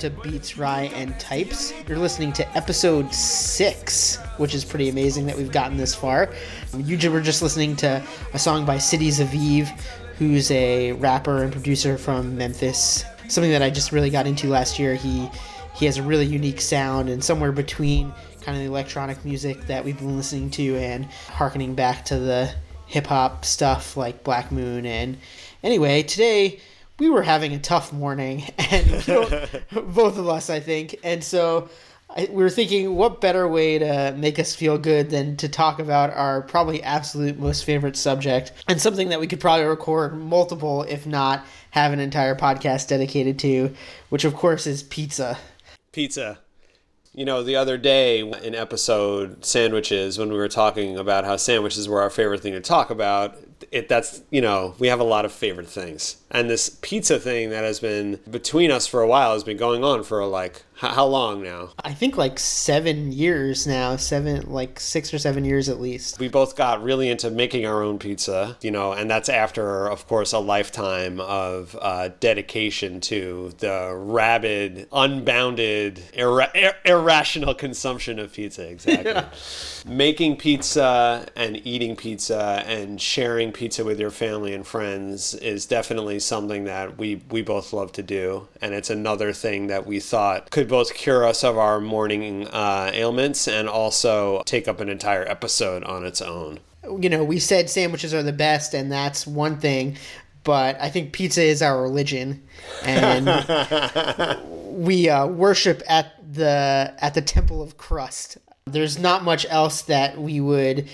to Beats, Rye, and Types. You're listening to episode six, which is pretty amazing that we've gotten this far. You were just listening to a song by Cities Aviv, who's a rapper and producer from Memphis. Something that I just really got into last year. He he has a really unique sound, and somewhere between kind of the electronic music that we've been listening to and harkening back to the hip hop stuff like Black Moon. And anyway, today we were having a tough morning, and we don't- both of us, I think. And so I, we were thinking, what better way to make us feel good than to talk about our probably absolute most favorite subject and something that we could probably record multiple, if not have an entire podcast dedicated to, which of course is pizza. pizza. You know, the other day in episode sandwiches, when we were talking about how sandwiches were our favorite thing to talk about, it that's you know we have a lot of favorite things, and this pizza thing that has been between us for a while has been going on for like how, how long now? I think like seven years now, seven, like six or seven years at least. We both got really into making our own pizza, you know, and that's after, of course, a lifetime of uh, dedication to the rabid, unbounded, irra- ir- irrational consumption of pizza. Exactly. Making pizza and eating pizza and sharing pizza with your family and friends is definitely something that we, we both love to do. And it's another thing that we thought could both cure us of our morning uh, ailments and also take up an entire episode on its own. you know, we said sandwiches are the best, and that's one thing, but I think pizza is our religion, and we uh, worship at the at the temple of crust. There's not much else that we would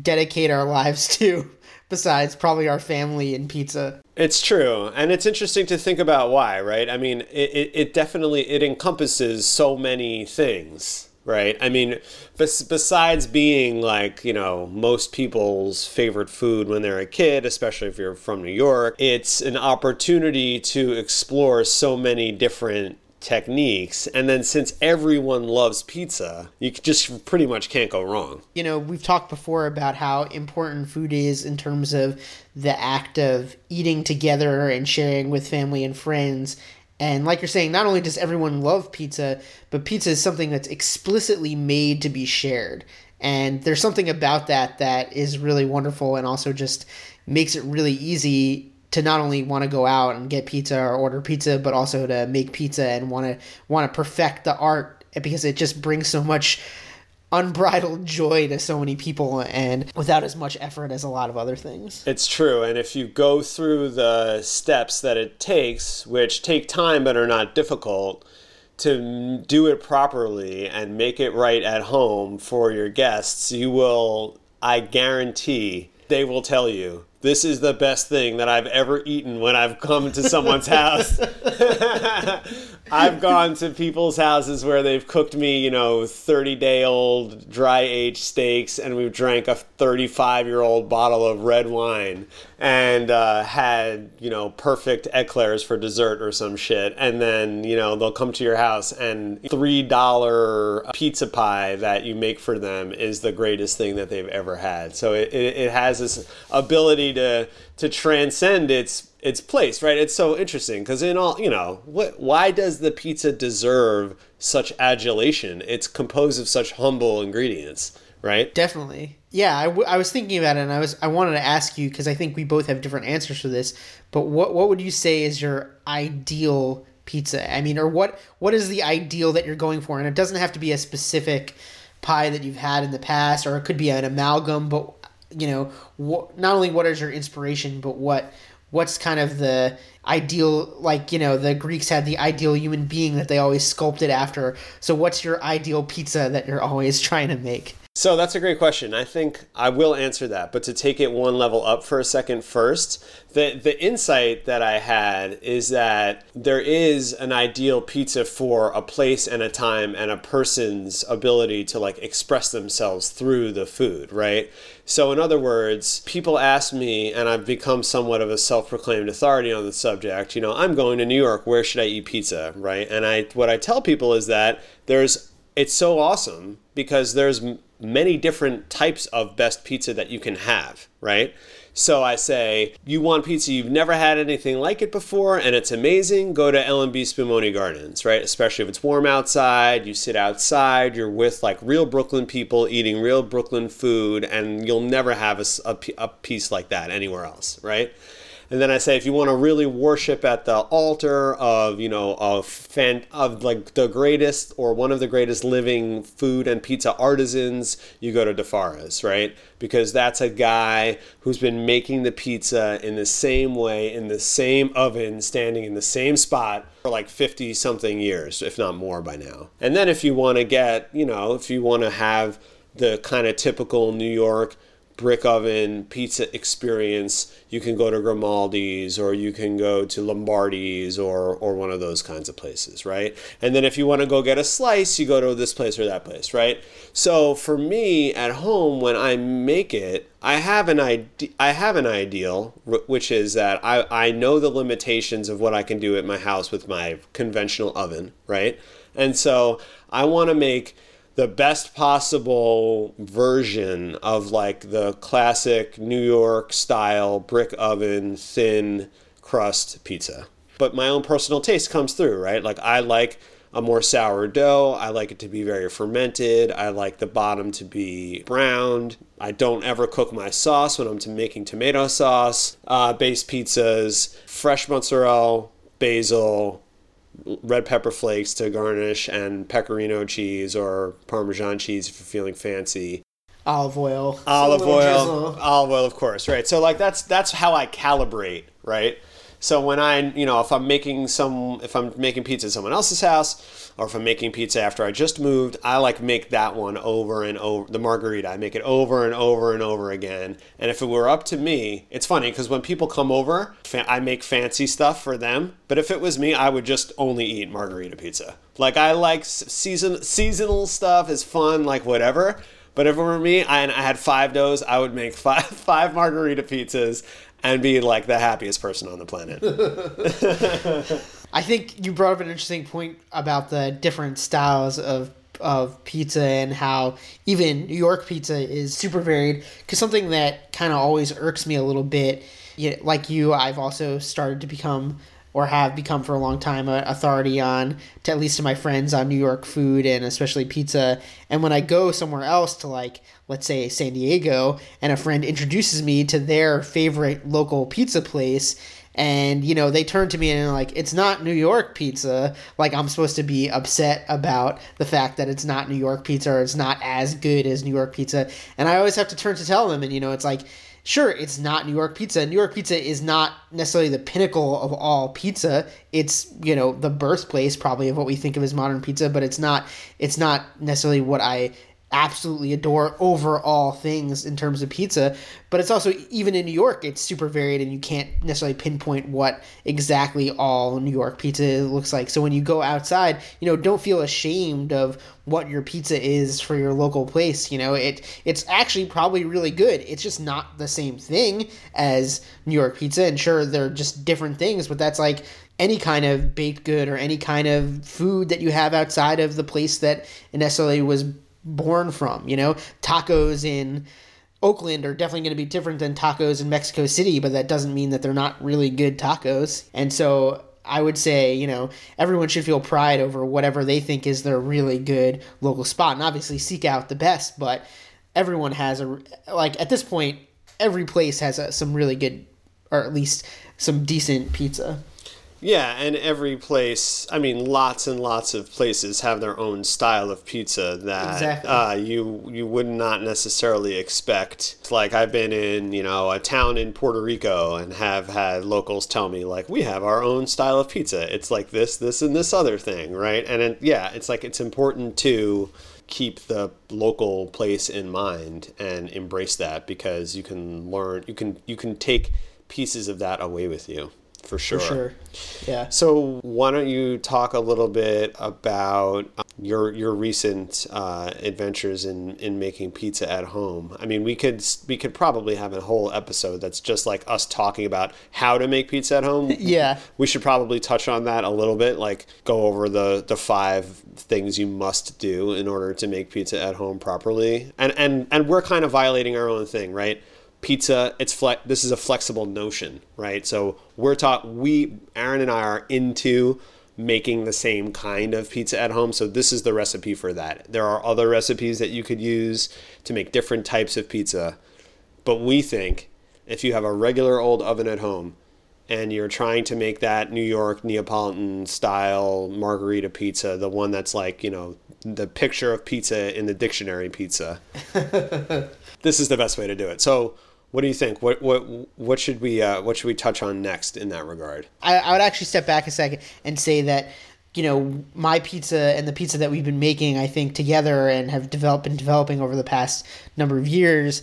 dedicate our lives to besides probably our family and pizza. It's true, and it's interesting to think about why, right? I mean, it, it, it definitely it encompasses so many things, right? I mean, bes- besides being like you know most people's favorite food when they're a kid, especially if you're from New York, it's an opportunity to explore so many different techniques, and then since everyone loves pizza, you just pretty much can't go wrong. you know, we've talked before about how important food is in terms of the act of eating together and sharing with family and friends. And like you're saying, not only does everyone love pizza, but pizza is something that's explicitly made to be shared. And there's something about that that is really wonderful and also just makes it really easy to not only want to go out and get pizza or order pizza, but also to make pizza and want to want to perfect the art because it just brings so much unbridled joy to so many people and without as much effort as a lot of other things. It's true, and if you go through the steps that it takes, which take time but are not difficult, to do it properly and make it right at home for your guests, you will, I guarantee, they will tell you. This is the best thing that I've ever eaten when I've come to someone's house. I've gone to people's houses where they've cooked me, you know, 30 day old dry aged steaks, and we've drank a 35 year old bottle of red wine and uh, had, you know, perfect eclairs for dessert or some shit. And then, you know, they'll come to your house and $3 pizza pie that you make for them is the greatest thing that they've ever had. So it, it, it has this ability to, to transcend its its place, right? It's so interesting because in all, you know, what why does the pizza deserve such adulation? It's composed of such humble ingredients, right? Definitely. Yeah, I, w- I was thinking about it and I was I wanted to ask you because I think we both have different answers for this, but what what would you say is your ideal pizza? I mean, or what what is the ideal that you're going for? And it doesn't have to be a specific pie that you've had in the past or it could be an amalgam, but you know, not only what is your inspiration, but what what's kind of the ideal like you know the greeks had the ideal human being that they always sculpted after. So what's your ideal pizza that you're always trying to make So that's a great question. I think I will answer that, but to take it one level up for a second first, the the insight that I had is that there is an ideal pizza for a place and a time and a person's ability to like express themselves through the food, right? So in other words, people ask me and I've become somewhat of a self-proclaimed authority on the subject, you know, I'm going to New York, where should I eat pizza, right? And I what I tell people is that there's it's so awesome because there's many different types of best pizza that you can have, right? So I say, you want pizza, you've never had anything like it before, and it's amazing, go to L&B Spumoni Gardens, right? Especially if it's warm outside, you sit outside, you're with like real Brooklyn people eating real Brooklyn food, and you'll never have a a piece like that anywhere else, right? And then I say, if you want to really worship at the altar of, you know, of fan of like the greatest or one of the greatest living food and pizza artisans, you go to Di Fara's, right? Because that's a guy who's been making the pizza in the same way, in the same oven, standing in the same spot for like 50 something years, if not more by now. And then if you want to get, you know, if you want to have the kind of typical New York brick oven pizza experience, you can go to Grimaldi's or you can go to Lombardi's or or one of those kinds of places, right? And then if you want to go get a slice, you go to this place or that place, right? So for me at home when I make it, I have an ide- I have an ideal, which is that I, I know the limitations of what I can do at my house with my conventional oven, right? And so I want to make the best possible version of like the classic New York style brick oven thin crust pizza. But my own personal taste comes through, right? Like I like a more sour dough. I like it to be very fermented. I like the bottom to be browned. I don't ever cook my sauce when I'm making tomato sauce. Uh, pizzas, fresh mozzarella, basil, red pepper flakes to garnish and pecorino cheese or parmesan cheese if you're feeling fancy Olive oil. olive oil drizzle. olive oil of course right so like that's that's how i calibrate right so when i you know if i'm making some if i'm making pizza at someone else's house or if i'm making pizza after i just moved i like make that one over and over the margherita. I make it over and over and over again. And if it were up to me it's funny because when people come over i make fancy stuff for them. But if it was me i would just only eat margherita pizza. Like i like season seasonal stuff is fun like whatever. But if it were me I, and I had five doughs, I would make five five margherita pizzas and be like the happiest person on the planet. I think you brought up an interesting point about the different styles of of pizza and how even New York pizza is super varied. Because something that kind of always irks me a little bit, you like you, I've also started to become or have become for a long time an authority on to at least to my friends on New York food and especially pizza. And when I go somewhere else to like let's say San Diego and a friend introduces me to their favorite local pizza place and you know they turn to me and like it's not new york pizza like i'm supposed to be upset about the fact that it's not new york pizza or it's not as good as new york pizza and i always have to turn to tell them and you know it's like sure it's not new york pizza. New york pizza is not necessarily the pinnacle of all pizza. It's you know the birthplace probably of what we think of as modern pizza but it's not it's not necessarily what i absolutely adore over all things in terms of pizza. But it's also even in New York, it's super varied, and you can't necessarily pinpoint what exactly all New York pizza looks like. So when you go outside, you know, don't feel ashamed of what your pizza is for your local place. You know, it it's actually probably really good. It's just not the same thing as New York pizza, and sure, they're just different things, but that's like any kind of baked good or any kind of food that you have outside of the place that necessarily was born from. You know, tacos in Oakland are definitely going to be different than tacos in Mexico City, but that doesn't mean that they're not really good tacos. And so I would say, you know, everyone should feel pride over whatever they think is their really good local spot and obviously seek out the best, but everyone has a like at this point every place has a, some really good or at least some decent pizza. Yeah, and every place, I mean, lots and lots of places have their own style of pizza that Exactly. uh, you you would not necessarily expect. It's like I've been in, you know, a town in Puerto Rico and have had locals tell me like we have our own style of pizza. It's like this, this, and this other thing, right? And it, yeah, it's like it's important to keep the local place in mind and embrace that because you can learn, you can you can take pieces of that away with you for sure. For sure. Yeah. So why don't you talk a little bit about uh, your your recent uh, adventures in, in making pizza at home? I mean, we could we could probably have a whole episode that's just like us talking about how to make pizza at home. Yeah. We should probably touch on that a little bit, like go over the the five things you must do in order to make pizza at home properly. And and and we're kind of violating our own thing, right? Pizza it's fle- this is a flexible notion right? So we're taught we aaron and i are into making the same kind of pizza at home. So this is the recipe for that. There are other recipes that you could use to make different types of pizza. But we think if you have a regular old oven at home and you're trying to make that new york neapolitan style margherita pizza the one that's like you know the picture of pizza in the dictionary pizza this is the best way to do it. So what do you think? What what what should we uh, what should we touch on next in that regard? I, I would actually step back a second and say that you know my pizza and the pizza that we've been making, I think together and have developed been developing over the past number of years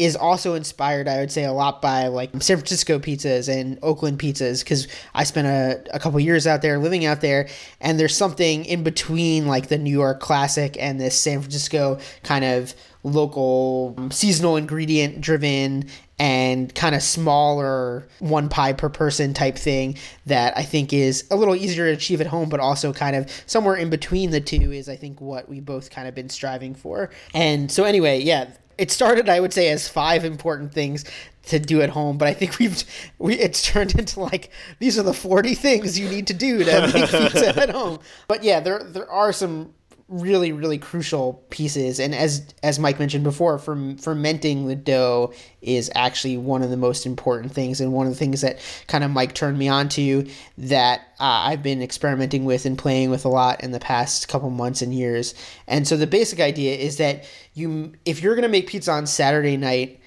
is also inspired, I would say, a lot by like San Francisco pizzas and Oakland pizzas because I spent a, a couple years out there living out there, and there's something in between like the New York classic and this San Francisco kind of local um, seasonal ingredient driven and kind of smaller one pie per person type thing that I think is a little easier to achieve at home, but also kind of somewhere in between the two is I think what we both kind of been striving for. And so anyway, yeah, it started I would say as five important things to do at home, but I think we've we it's turned into like these are the 40 things you need to do to make pizza at home. But yeah, there there are some really really crucial pieces. And as as Mike mentioned before from fermenting the dough is actually one of the most important things. And one of the things that kind of Mike turned me on to that uh, I've been experimenting with and playing with a lot in the past couple months and years. And so the basic idea is that you if you're going to make pizza on Saturday night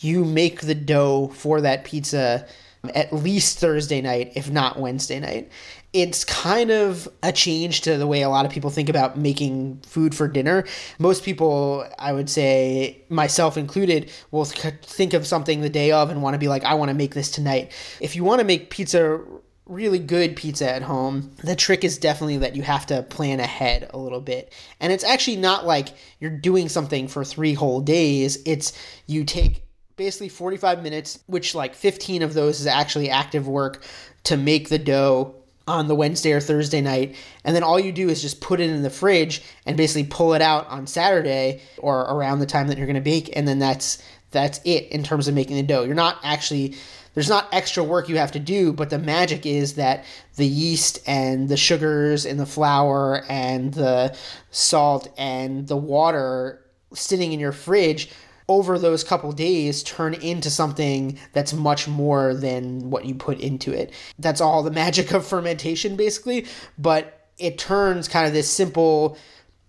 you make the dough for that pizza at least Thursday night, if not Wednesday night it's kind of a change to the way a lot of people think about making food for dinner. Most people, I would say, myself included, will think of something the day of and want to be like, I want to make this tonight. If you want to make pizza really good pizza at home, the trick is definitely that you have to plan ahead a little bit. And it's actually not like you're doing something for three whole days. It's you take basically 45 minutes, which like 15 of those is actually active work to make the dough on the Wednesday or Thursday night, and then all you do is just put it in the fridge and basically pull it out on Saturday or around the time that you're going to bake, and then that's that's it in terms of making the dough. You're not actually there's not extra work you have to do, but the magic is that the yeast and the sugars and the flour and the salt and the water sitting in your fridge over those couple days turn into something that's much more than what you put into it. That's all the magic of fermentation, basically. But it turns kind of this simple,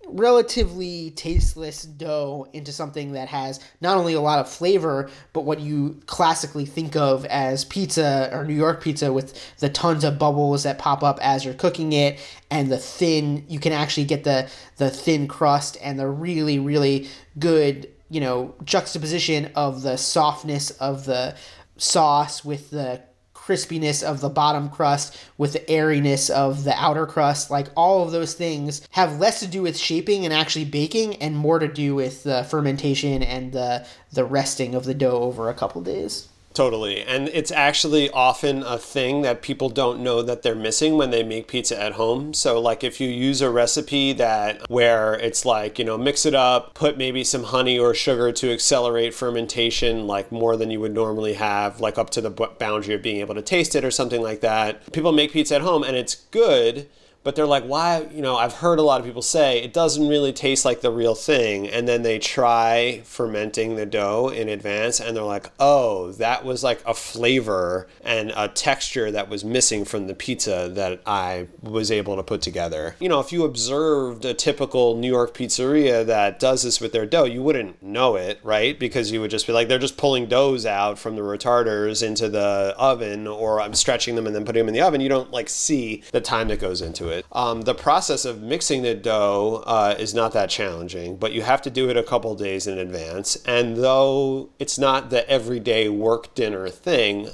relatively tasteless dough into something that has not only a lot of flavor, but what you classically think of as pizza or New York pizza with the tons of bubbles that pop up as you're cooking it and the thin, you can actually get the, the thin crust and the really, really good you know juxtaposition of the softness of the sauce with the crispiness of the bottom crust with the airiness of the outer crust. Like all of those things have less to do with shaping and actually baking and more to do with the fermentation and the the resting of the dough over a couple days Totally. And it's actually often a thing that people don't know that they're missing when they make pizza at home. So like if you use a recipe that where it's like, you know, mix it up, put maybe some honey or sugar to accelerate fermentation like more than you would normally have, like up to the boundary of being able to taste it or something like that. People make pizza at home and it's good but they're like, why? You know, I've heard a lot of people say it doesn't really taste like the real thing. And then they try fermenting the dough in advance and they're like, oh, that was like a flavor and a texture that was missing from the pizza that I was able to put together. You know, if you observed a typical New York pizzeria that does this with their dough, you wouldn't know it, right? Because you would just be like, they're just pulling doughs out from the retarders into the oven or I'm stretching them and then putting them in the oven. You don't like see the time that goes into it it. Um, the process of mixing the dough uh, is not that challenging, but you have to do it a couple days in advance. And though it's not the everyday work dinner thing,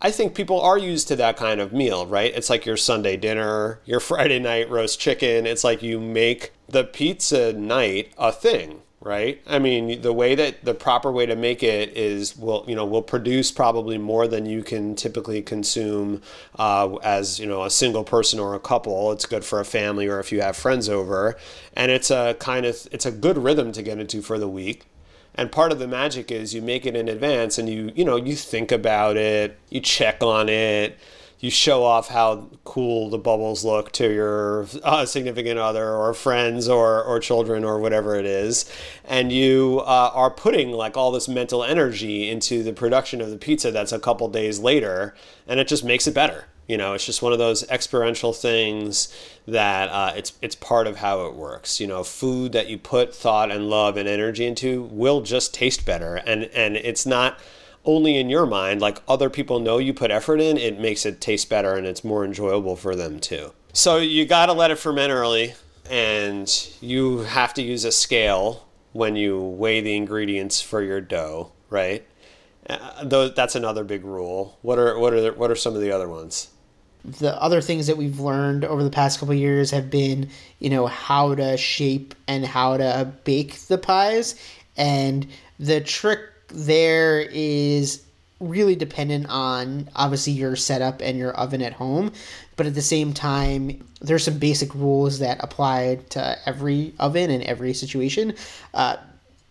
I think people are used to that kind of meal, right? It's like your Sunday dinner, your Friday night roast chicken. It's like you make the pizza night a thing, right? I mean, the way that the proper way to make it is will you know will produce probably more than you can typically consume uh, as you know a single person or a couple. It's good for a family or if you have friends over, and it's a kind of it's a good rhythm to get into for the week. And part of the magic is you make it in advance and you you know you think about it, you check on it you show off how cool the bubbles look to your uh, significant other or friends or, or children or whatever it is. And you uh, are putting like all this mental energy into the production of the pizza that's a couple days later, and it just makes it better. You know, it's just one of those experiential things that uh, it's it's part of how it works. You know, food that you put thought and love and energy into will just taste better, and and it's not only in your mind, like other people know you put effort in, it makes it taste better and it's more enjoyable for them too. So you got to let it ferment early and you have to use a scale when you weigh the ingredients for your dough, right? Uh, that's another big rule. What are what are the, what are some of the other ones? The other things that we've learned over the past couple years have been, you know, how to shape and how to bake the pies, and the trick there is really dependent on obviously your setup and your oven at home but at the same time there's some basic rules that apply to every oven and every situation uh,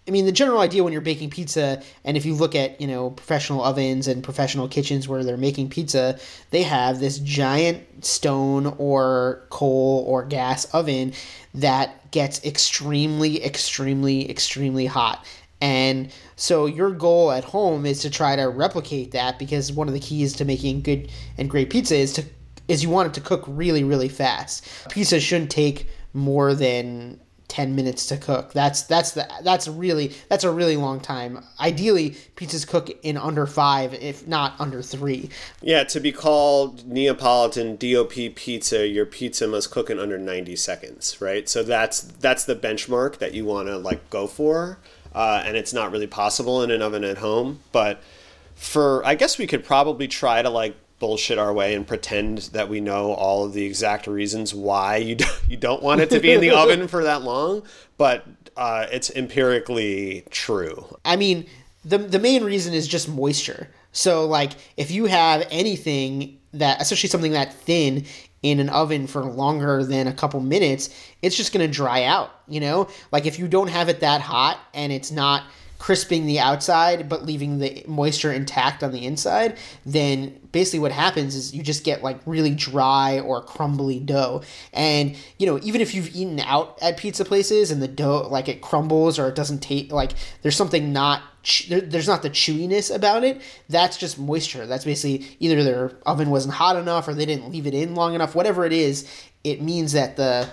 I mean, the general idea when you're baking pizza, and if you look at, you know, professional ovens and professional kitchens where they're making pizza, they have this giant stone or coal or gas oven that gets extremely, extremely, extremely hot. And so your goal at home is to try to replicate that because one of the keys to making good and great pizza is to is you want it to cook really really fast. Pizza shouldn't take more than 10 minutes to cook. That's that's the that's really that's a really long time. Ideally, pizzas cook in under 5 if not under 3. Yeah, to be called Neapolitan DOP pizza, your pizza must cook in under 90 seconds, right? So that's that's the benchmark that you want to like go for uh, and it's not really possible in an oven at home. But for, I guess we could probably try to like bullshit our way and pretend that we know all of the exact reasons why you do, you don't want it to be in the oven for that long, but uh, it's empirically true. I mean, the the main reason is just moisture. So like if you have anything that especially something that thin in an oven for longer than a couple minutes, it's just going to dry out, you know? Like if you don't have it that hot and it's not crisping the outside but leaving the moisture intact on the inside, then basically what happens is you just get like really dry or crumbly dough. And, you know, even if you've eaten out at pizza places and the dough like it crumbles or it doesn't taste like there's something not there's not the chewiness about it. That's just moisture. That's basically either their oven wasn't hot enough or they didn't leave it in long enough. Whatever it is, it means that the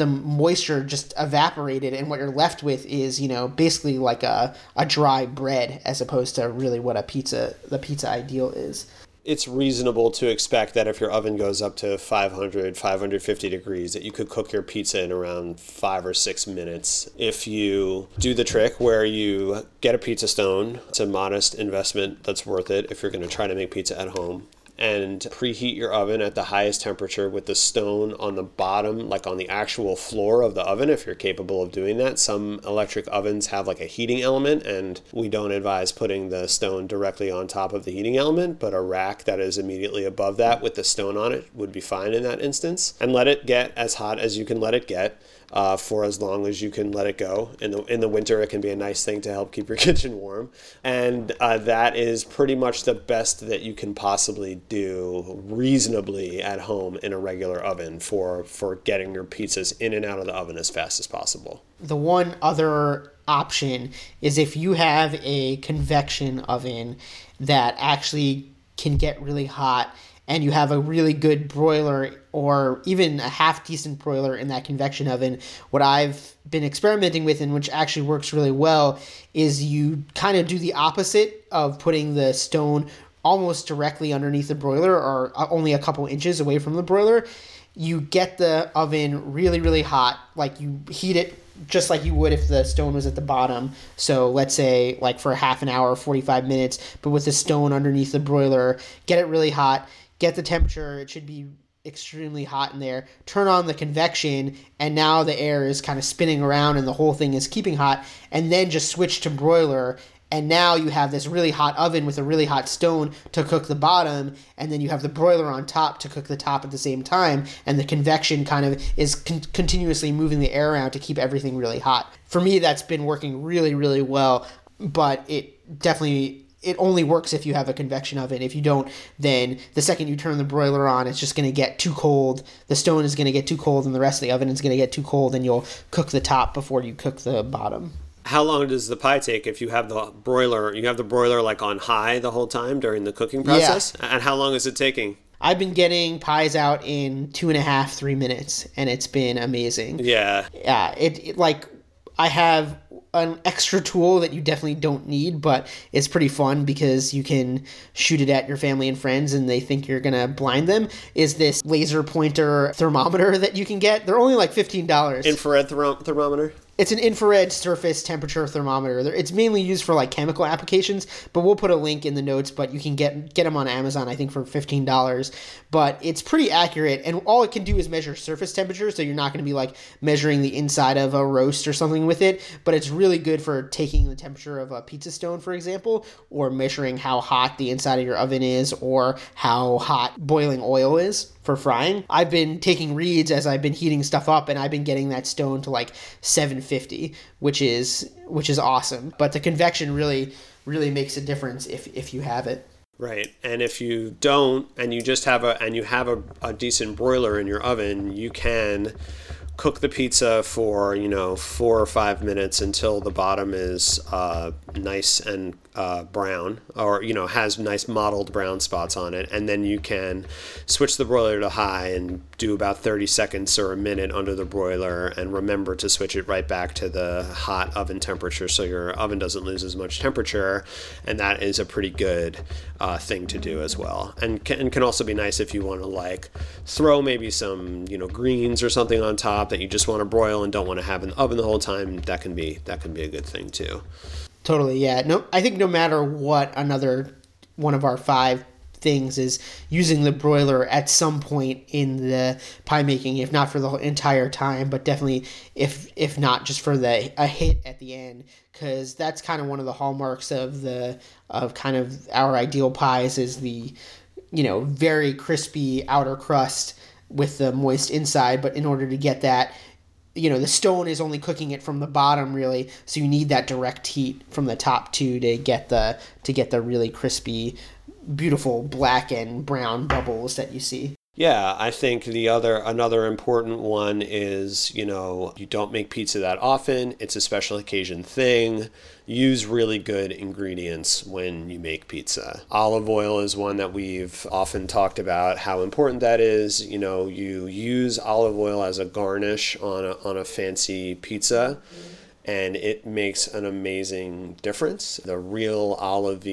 the moisture just evaporated and what you're left with is you know basically like a, a dry bread as opposed to really what a pizza the pizza ideal is. It's reasonable to expect that if your oven goes up to 500 550 degrees that you could cook your pizza in around five or six minutes. If you do the trick where you get a pizza stone it's a modest investment that's worth it if you're going to try to make pizza at home and preheat your oven at the highest temperature with the stone on the bottom, like on the actual floor of the oven, if you're capable of doing that. Some electric ovens have like a heating element, and we don't advise putting the stone directly on top of the heating element, but a rack that is immediately above that with the stone on it would be fine in that instance. And let it get as hot as you can let it get uh, for as long as you can let it go. In the in the winter, it can be a nice thing to help keep your kitchen warm, and uh, that is pretty much the best that you can possibly do reasonably at home in a regular oven for for getting your pizzas in and out of the oven as fast as possible. The one other option is if you have a convection oven that actually can get really hot and you have a really good broiler or even a half decent broiler in that convection oven, what I've been experimenting with and which actually works really well is you kind of do the opposite of putting the stone almost directly underneath the broiler or uh, only a couple inches away from the broiler. You get the oven really, really hot, like you heat it just like you would if the stone was at the bottom. So let's say like for half an hour, 45 minutes, but with the stone underneath the broiler, get it really hot, get the temperature. It should be extremely hot in there. Turn on the convection, and now the air is kind of spinning around and the whole thing is keeping hot. And then just switch to broiler. And now you have this really hot oven with a really hot stone to cook the bottom, and then you have the broiler on top to cook the top at the same time. And the convection kind of is con- continuously moving the air around to keep everything really hot. For me, that's been working really, really well, but it definitely it only works if you have a convection oven. If you don't, then the second you turn the broiler on, it's just going to get too cold. The stone is going to get too cold, and the rest of the oven is going to get too cold, and you'll cook the top before you cook the bottom. How long does the pie take if you have the broiler? You have the broiler like on high the whole time during the cooking process? Yeah. And how long is it taking? I've been getting pies out in two and a half, three minutes, and it's been amazing. Yeah. Yeah. It, it like I have an extra tool that you definitely don't need, but it's pretty fun because you can shoot it at your family and friends and they think you're gonna blind them. Is this laser pointer thermometer that you can get? They're only like fifteen dollars. Infrared thermometer. It's an infrared surface temperature thermometer. It's mainly used for like chemical applications, but we'll put a link in the notes. But you can get get them on Amazon, I think, for fifteen dollars. But it's pretty accurate, and all it can do is measure surface temperature. So you're not going to be like measuring the inside of a roast or something with it. But it's really good for taking the temperature of a pizza stone, for example, or measuring how hot the inside of your oven is, or how hot boiling oil is for frying. I've been taking reads as I've been heating stuff up and I've been getting that stone to like 750, which is which is awesome. But the convection really really makes a difference if if you have it. Right. And if you don't and you just have a and you have a, a decent broiler in your oven, you can cook the pizza for you know four or five minutes until the bottom is uh, nice and uh, brown or you know has nice mottled brown spots on it. And then you can switch the broiler to high and do about 30 seconds or a minute under the broiler and remember to switch it right back to the hot oven temperature so your oven doesn't lose as much temperature. And that is a pretty good uh, thing to do as well. And can, and can also be nice if you want to like throw maybe some you know greens or something on top that you just want to broil and don't want to have in the oven the whole time. That can be that can be a good thing too Totally, yeah. No, I think no matter what, another one of our five things is using the broiler at some point in the pie making, if not for the entire time, but definitely if if not just for the a hit at the end, because that's kind of one of the hallmarks of the of kind of our ideal pies is the you know very crispy outer crust with the moist inside, but in order to get that you know the stone is only cooking it from the bottom really. So you need that direct heat from the top too to get the to get the really crispy beautiful black and brown bubbles that you see yeah, I think the other another important one is, you know, you don't make pizza that often. It's a special occasion thing. Use really good ingredients when you make pizza. Olive oil is one that we've often talked about how important that is. You know, you use olive oil as a garnish on a, on a fancy pizza. Mm-hmm and it makes an amazing difference. The real olive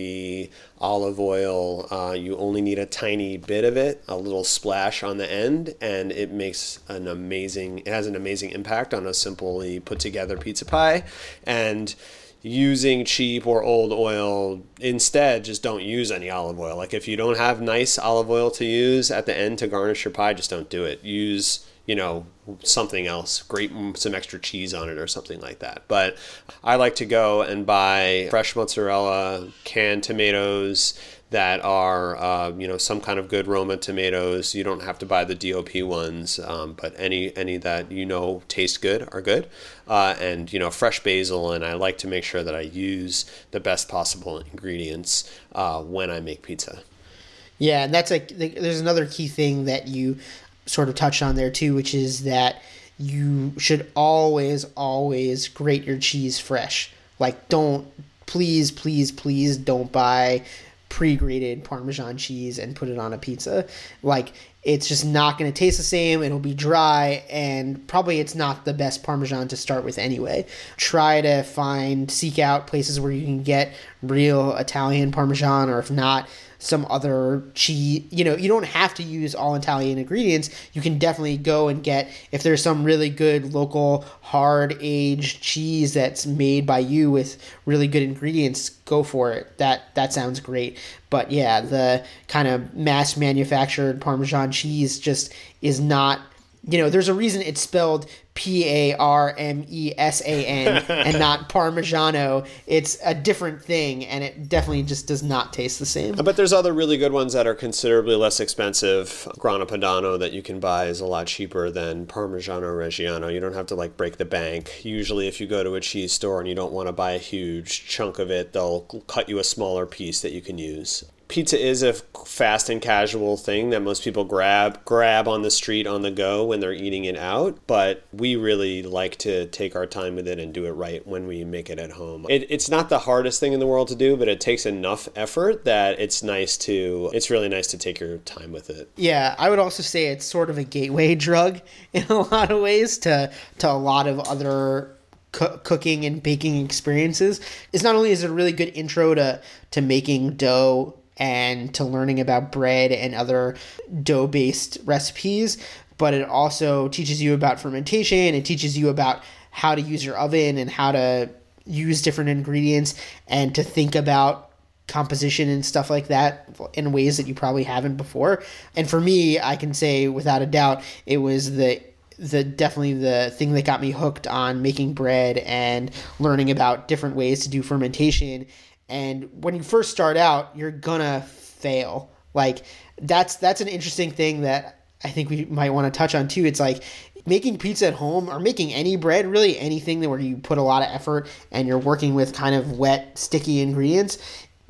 olive oil, uh, you only need a tiny bit of it, a little splash on the end, and it makes an amazing. It has an amazing impact on a simply put together pizza pie, and using cheap or old oil instead just don't use any olive oil like if you don't have nice olive oil to use at the end to garnish your pie just don't do it use you know something else grate some extra cheese on it or something like that. But i like to go and buy fresh mozzarella canned tomatoes that are uh, you know some kind of good roma tomatoes. You don't have to buy the dop ones um, but any any that you know taste good are good. Uh, and you know fresh basil and i like to make sure that i use the best possible ingredients uh, when i make pizza. Yeah, and that's like there's another key thing that you sort of touched on there too, which is that you should always, always grate your cheese fresh. Like, don't, please, please, please don't buy pre grated Parmesan cheese and put it on a pizza. Like, it's just not going to taste the same. It'll be dry, and probably it's not the best Parmesan to start with anyway. Try to find, seek out places where you can get real Italian Parmesan, or if not, some other cheese. You know, you don't have to use all Italian ingredients. You can definitely go and get if there's some really good local hard aged cheese that's made by you with really good ingredients. Go for it. That that sounds great. But yeah, the kind of mass manufactured Parmesan cheese just is not you know, there's a reason it's spelled P A R M E S A N and not Parmigiano. It's a different thing, and it definitely just does not taste the same. But there's other really good ones that are considerably less expensive. Grana Padano that you can buy is a lot cheaper than Parmigiano Reggiano. You don't have to like break the bank. Usually, if you go to a cheese store and you don't want to buy a huge chunk of it, they'll cut you a smaller piece that you can use pizza is a fast and casual thing that most people grab grab on the street on the go when they're eating it out but we really like to take our time with it and do it right when we make it at home. It, it's not the hardest thing in the world to do but it takes enough effort that it's nice to it's really nice to take your time with it. Yeah i would also say it's sort of a gateway drug in a lot of ways to to a lot of other cooking and baking experiences. Is not only is it a really good intro to to making dough and to learning about bread and other dough based recipes, but it also teaches you about fermentation. It teaches you about how to use your oven and how to use different ingredients and to think about composition and stuff like that in ways that you probably haven't before. And for me, I can say without a doubt, it was the the definitely the thing that got me hooked on making bread and learning about different ways to do fermentation and when you first start out you're gonna fail. Like that's that's an interesting thing that i think we might want to touch on too. It's like making pizza at home or making any bread really anything that where you put a lot of effort and you're working with kind of wet sticky ingredients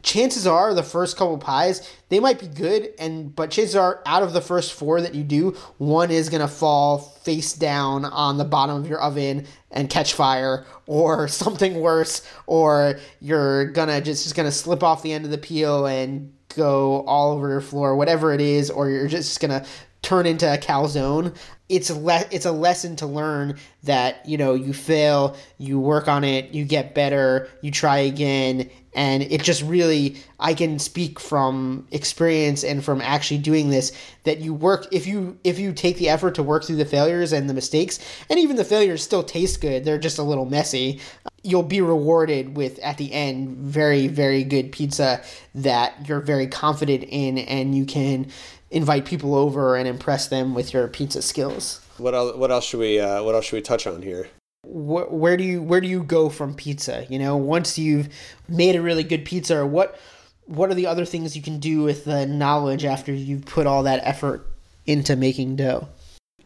chances are the first couple pies they might be good and but chances are out of the first four that you do one is going to fall face down on the bottom of your oven and catch fire or something worse or you're gonna just, just gonna slip off the end of the peel and go all over your floor whatever it is or you're just gonna turn into a calzone it's le- it's a lesson to learn that you know you fail you work on it you get better you try again and it just really i can speak from experience and from actually doing this that you work if you if you take the effort to work through the failures and the mistakes and even the failures still taste good they're just a little messy you'll be rewarded with at the end very very good pizza that you're very confident in and you can invite people over and impress them with your pizza skills what else what else should we uh, what else should we touch on here wh- where do you where do you go from pizza? You know, once you've made a really good pizza, what what are the other things you can do with the knowledge after you've put all that effort into making dough?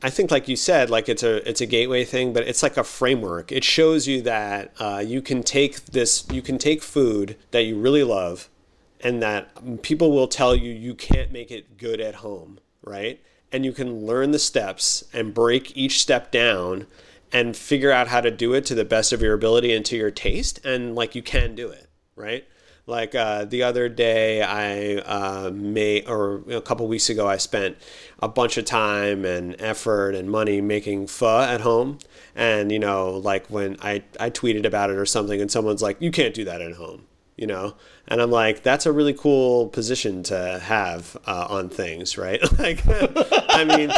I think, like you said, like it's a it's a gateway thing, but it's like a framework. It shows you that uh, you can take this, you can take food that you really love, and that people will tell you you can't make it good at home, right? And you can learn the steps and break each step down and figure out how to do it to the best of your ability and to your taste and like you can do it right? Like uh, the other day i uh, made or a couple weeks ago i spent a bunch of time and effort and money making pho at home. And you know like when i i tweeted about it or something and someone's like you can't do that at home you know? And i'm like that's a really cool position to have uh, on things right? Like i mean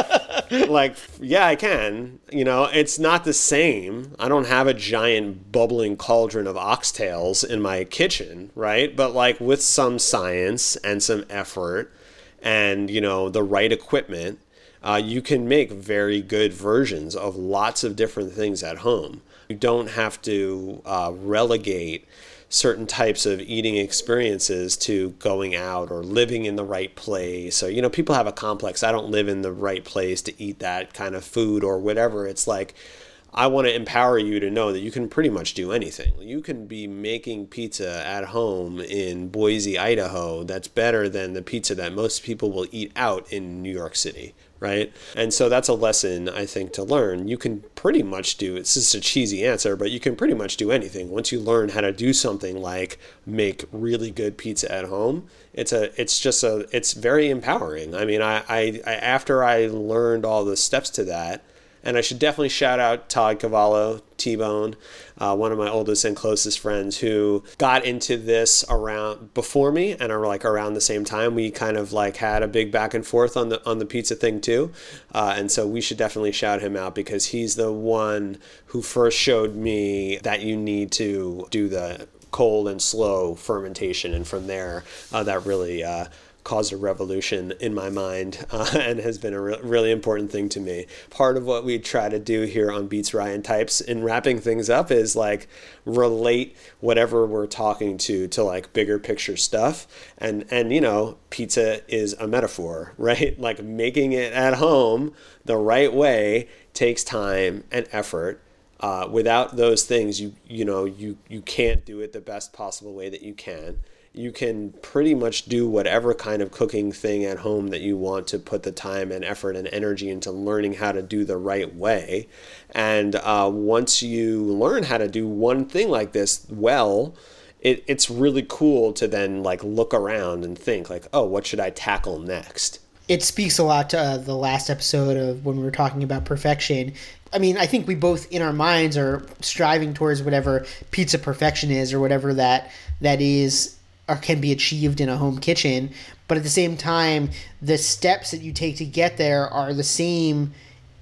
like yeah i can you know? It's not the same. I don't have a giant bubbling cauldron of oxtails in my kitchen right? But like with some science and some effort and you know the right equipment uh, you can make very good versions of lots of different things at home. You don't have to uh, relegate certain types of eating experiences to going out or living in the right place. So, you know, people have a complex. I don't live in the right place to eat that kind of food or whatever. It's like, I want to empower you to know that you can pretty much do anything. You can be making pizza at home in Boise, Idaho, that's better than the pizza that most people will eat out in New York City right? And so that's a lesson I think to learn. You can pretty much do it's just a cheesy answer, but you can pretty much do anything once you learn how to do something like make really good pizza at home. It's a it's just a it's very empowering. I mean, I, I, I after I learned all the steps to that And I should definitely shout out Todd Cavallo, T Bone, uh, one of my oldest and closest friends who got into this around before me and are like around the same time. We kind of like had a big back and forth on the on the pizza thing too, uh, and so we should definitely shout him out because he's the one who first showed me that you need to do the cold and slow fermentation, and from there, uh, that really uh, caused a revolution in my mind uh, and has been a re- really important thing to me. Part of what we try to do here on Beats Ryan Types in wrapping things up is like relate whatever we're talking to to like bigger picture stuff. And and you know, pizza is a metaphor, right? Like making it at home the right way takes time and effort. Uh, without those things, you you know you you can't do it the best possible way that you can you can pretty much do whatever kind of cooking thing at home that you want to put the time and effort and energy into learning how to do the right way. And uh, once you learn how to do one thing like this well, it, it's really cool to then like look around and think like, oh, what should I tackle next? It speaks a lot to uh, the last episode of when we were talking about perfection. I mean, I think we both in our minds are striving towards whatever pizza perfection is or whatever that that is or can be achieved in a home kitchen but at the same time the steps that you take to get there are the same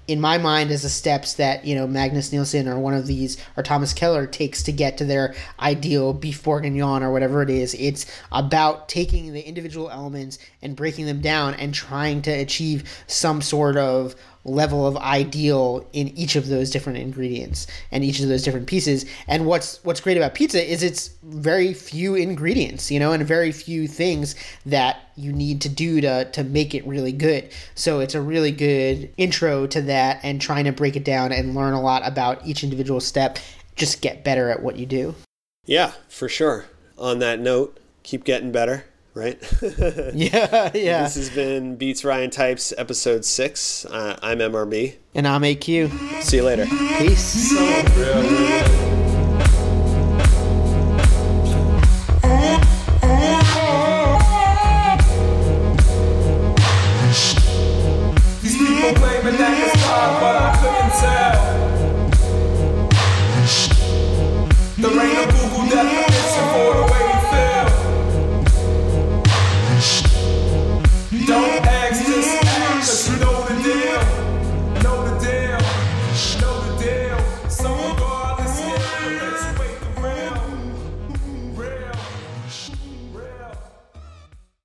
in my mind as the steps that you know Magnus Nilsson or one of these or Thomas Keller takes to get to their ideal beef bourguignon or whatever it is. It's about taking the individual elements and breaking them down and trying to achieve some sort of level of ideal in each of those different ingredients and each of those different pieces. And what's what's great about pizza is it's very few ingredients, you know, and very few things that you need to do to to make it really good. So it's a really good intro to that and trying to break it down and learn a lot about each individual step. Just get better at what you do. Yeah, for sure. On that note, keep getting better right? yeah, yeah. This has been Beats Ryan Types, episode six. Uh, I'm MRB. And I'm AQ. See you later. Peace. These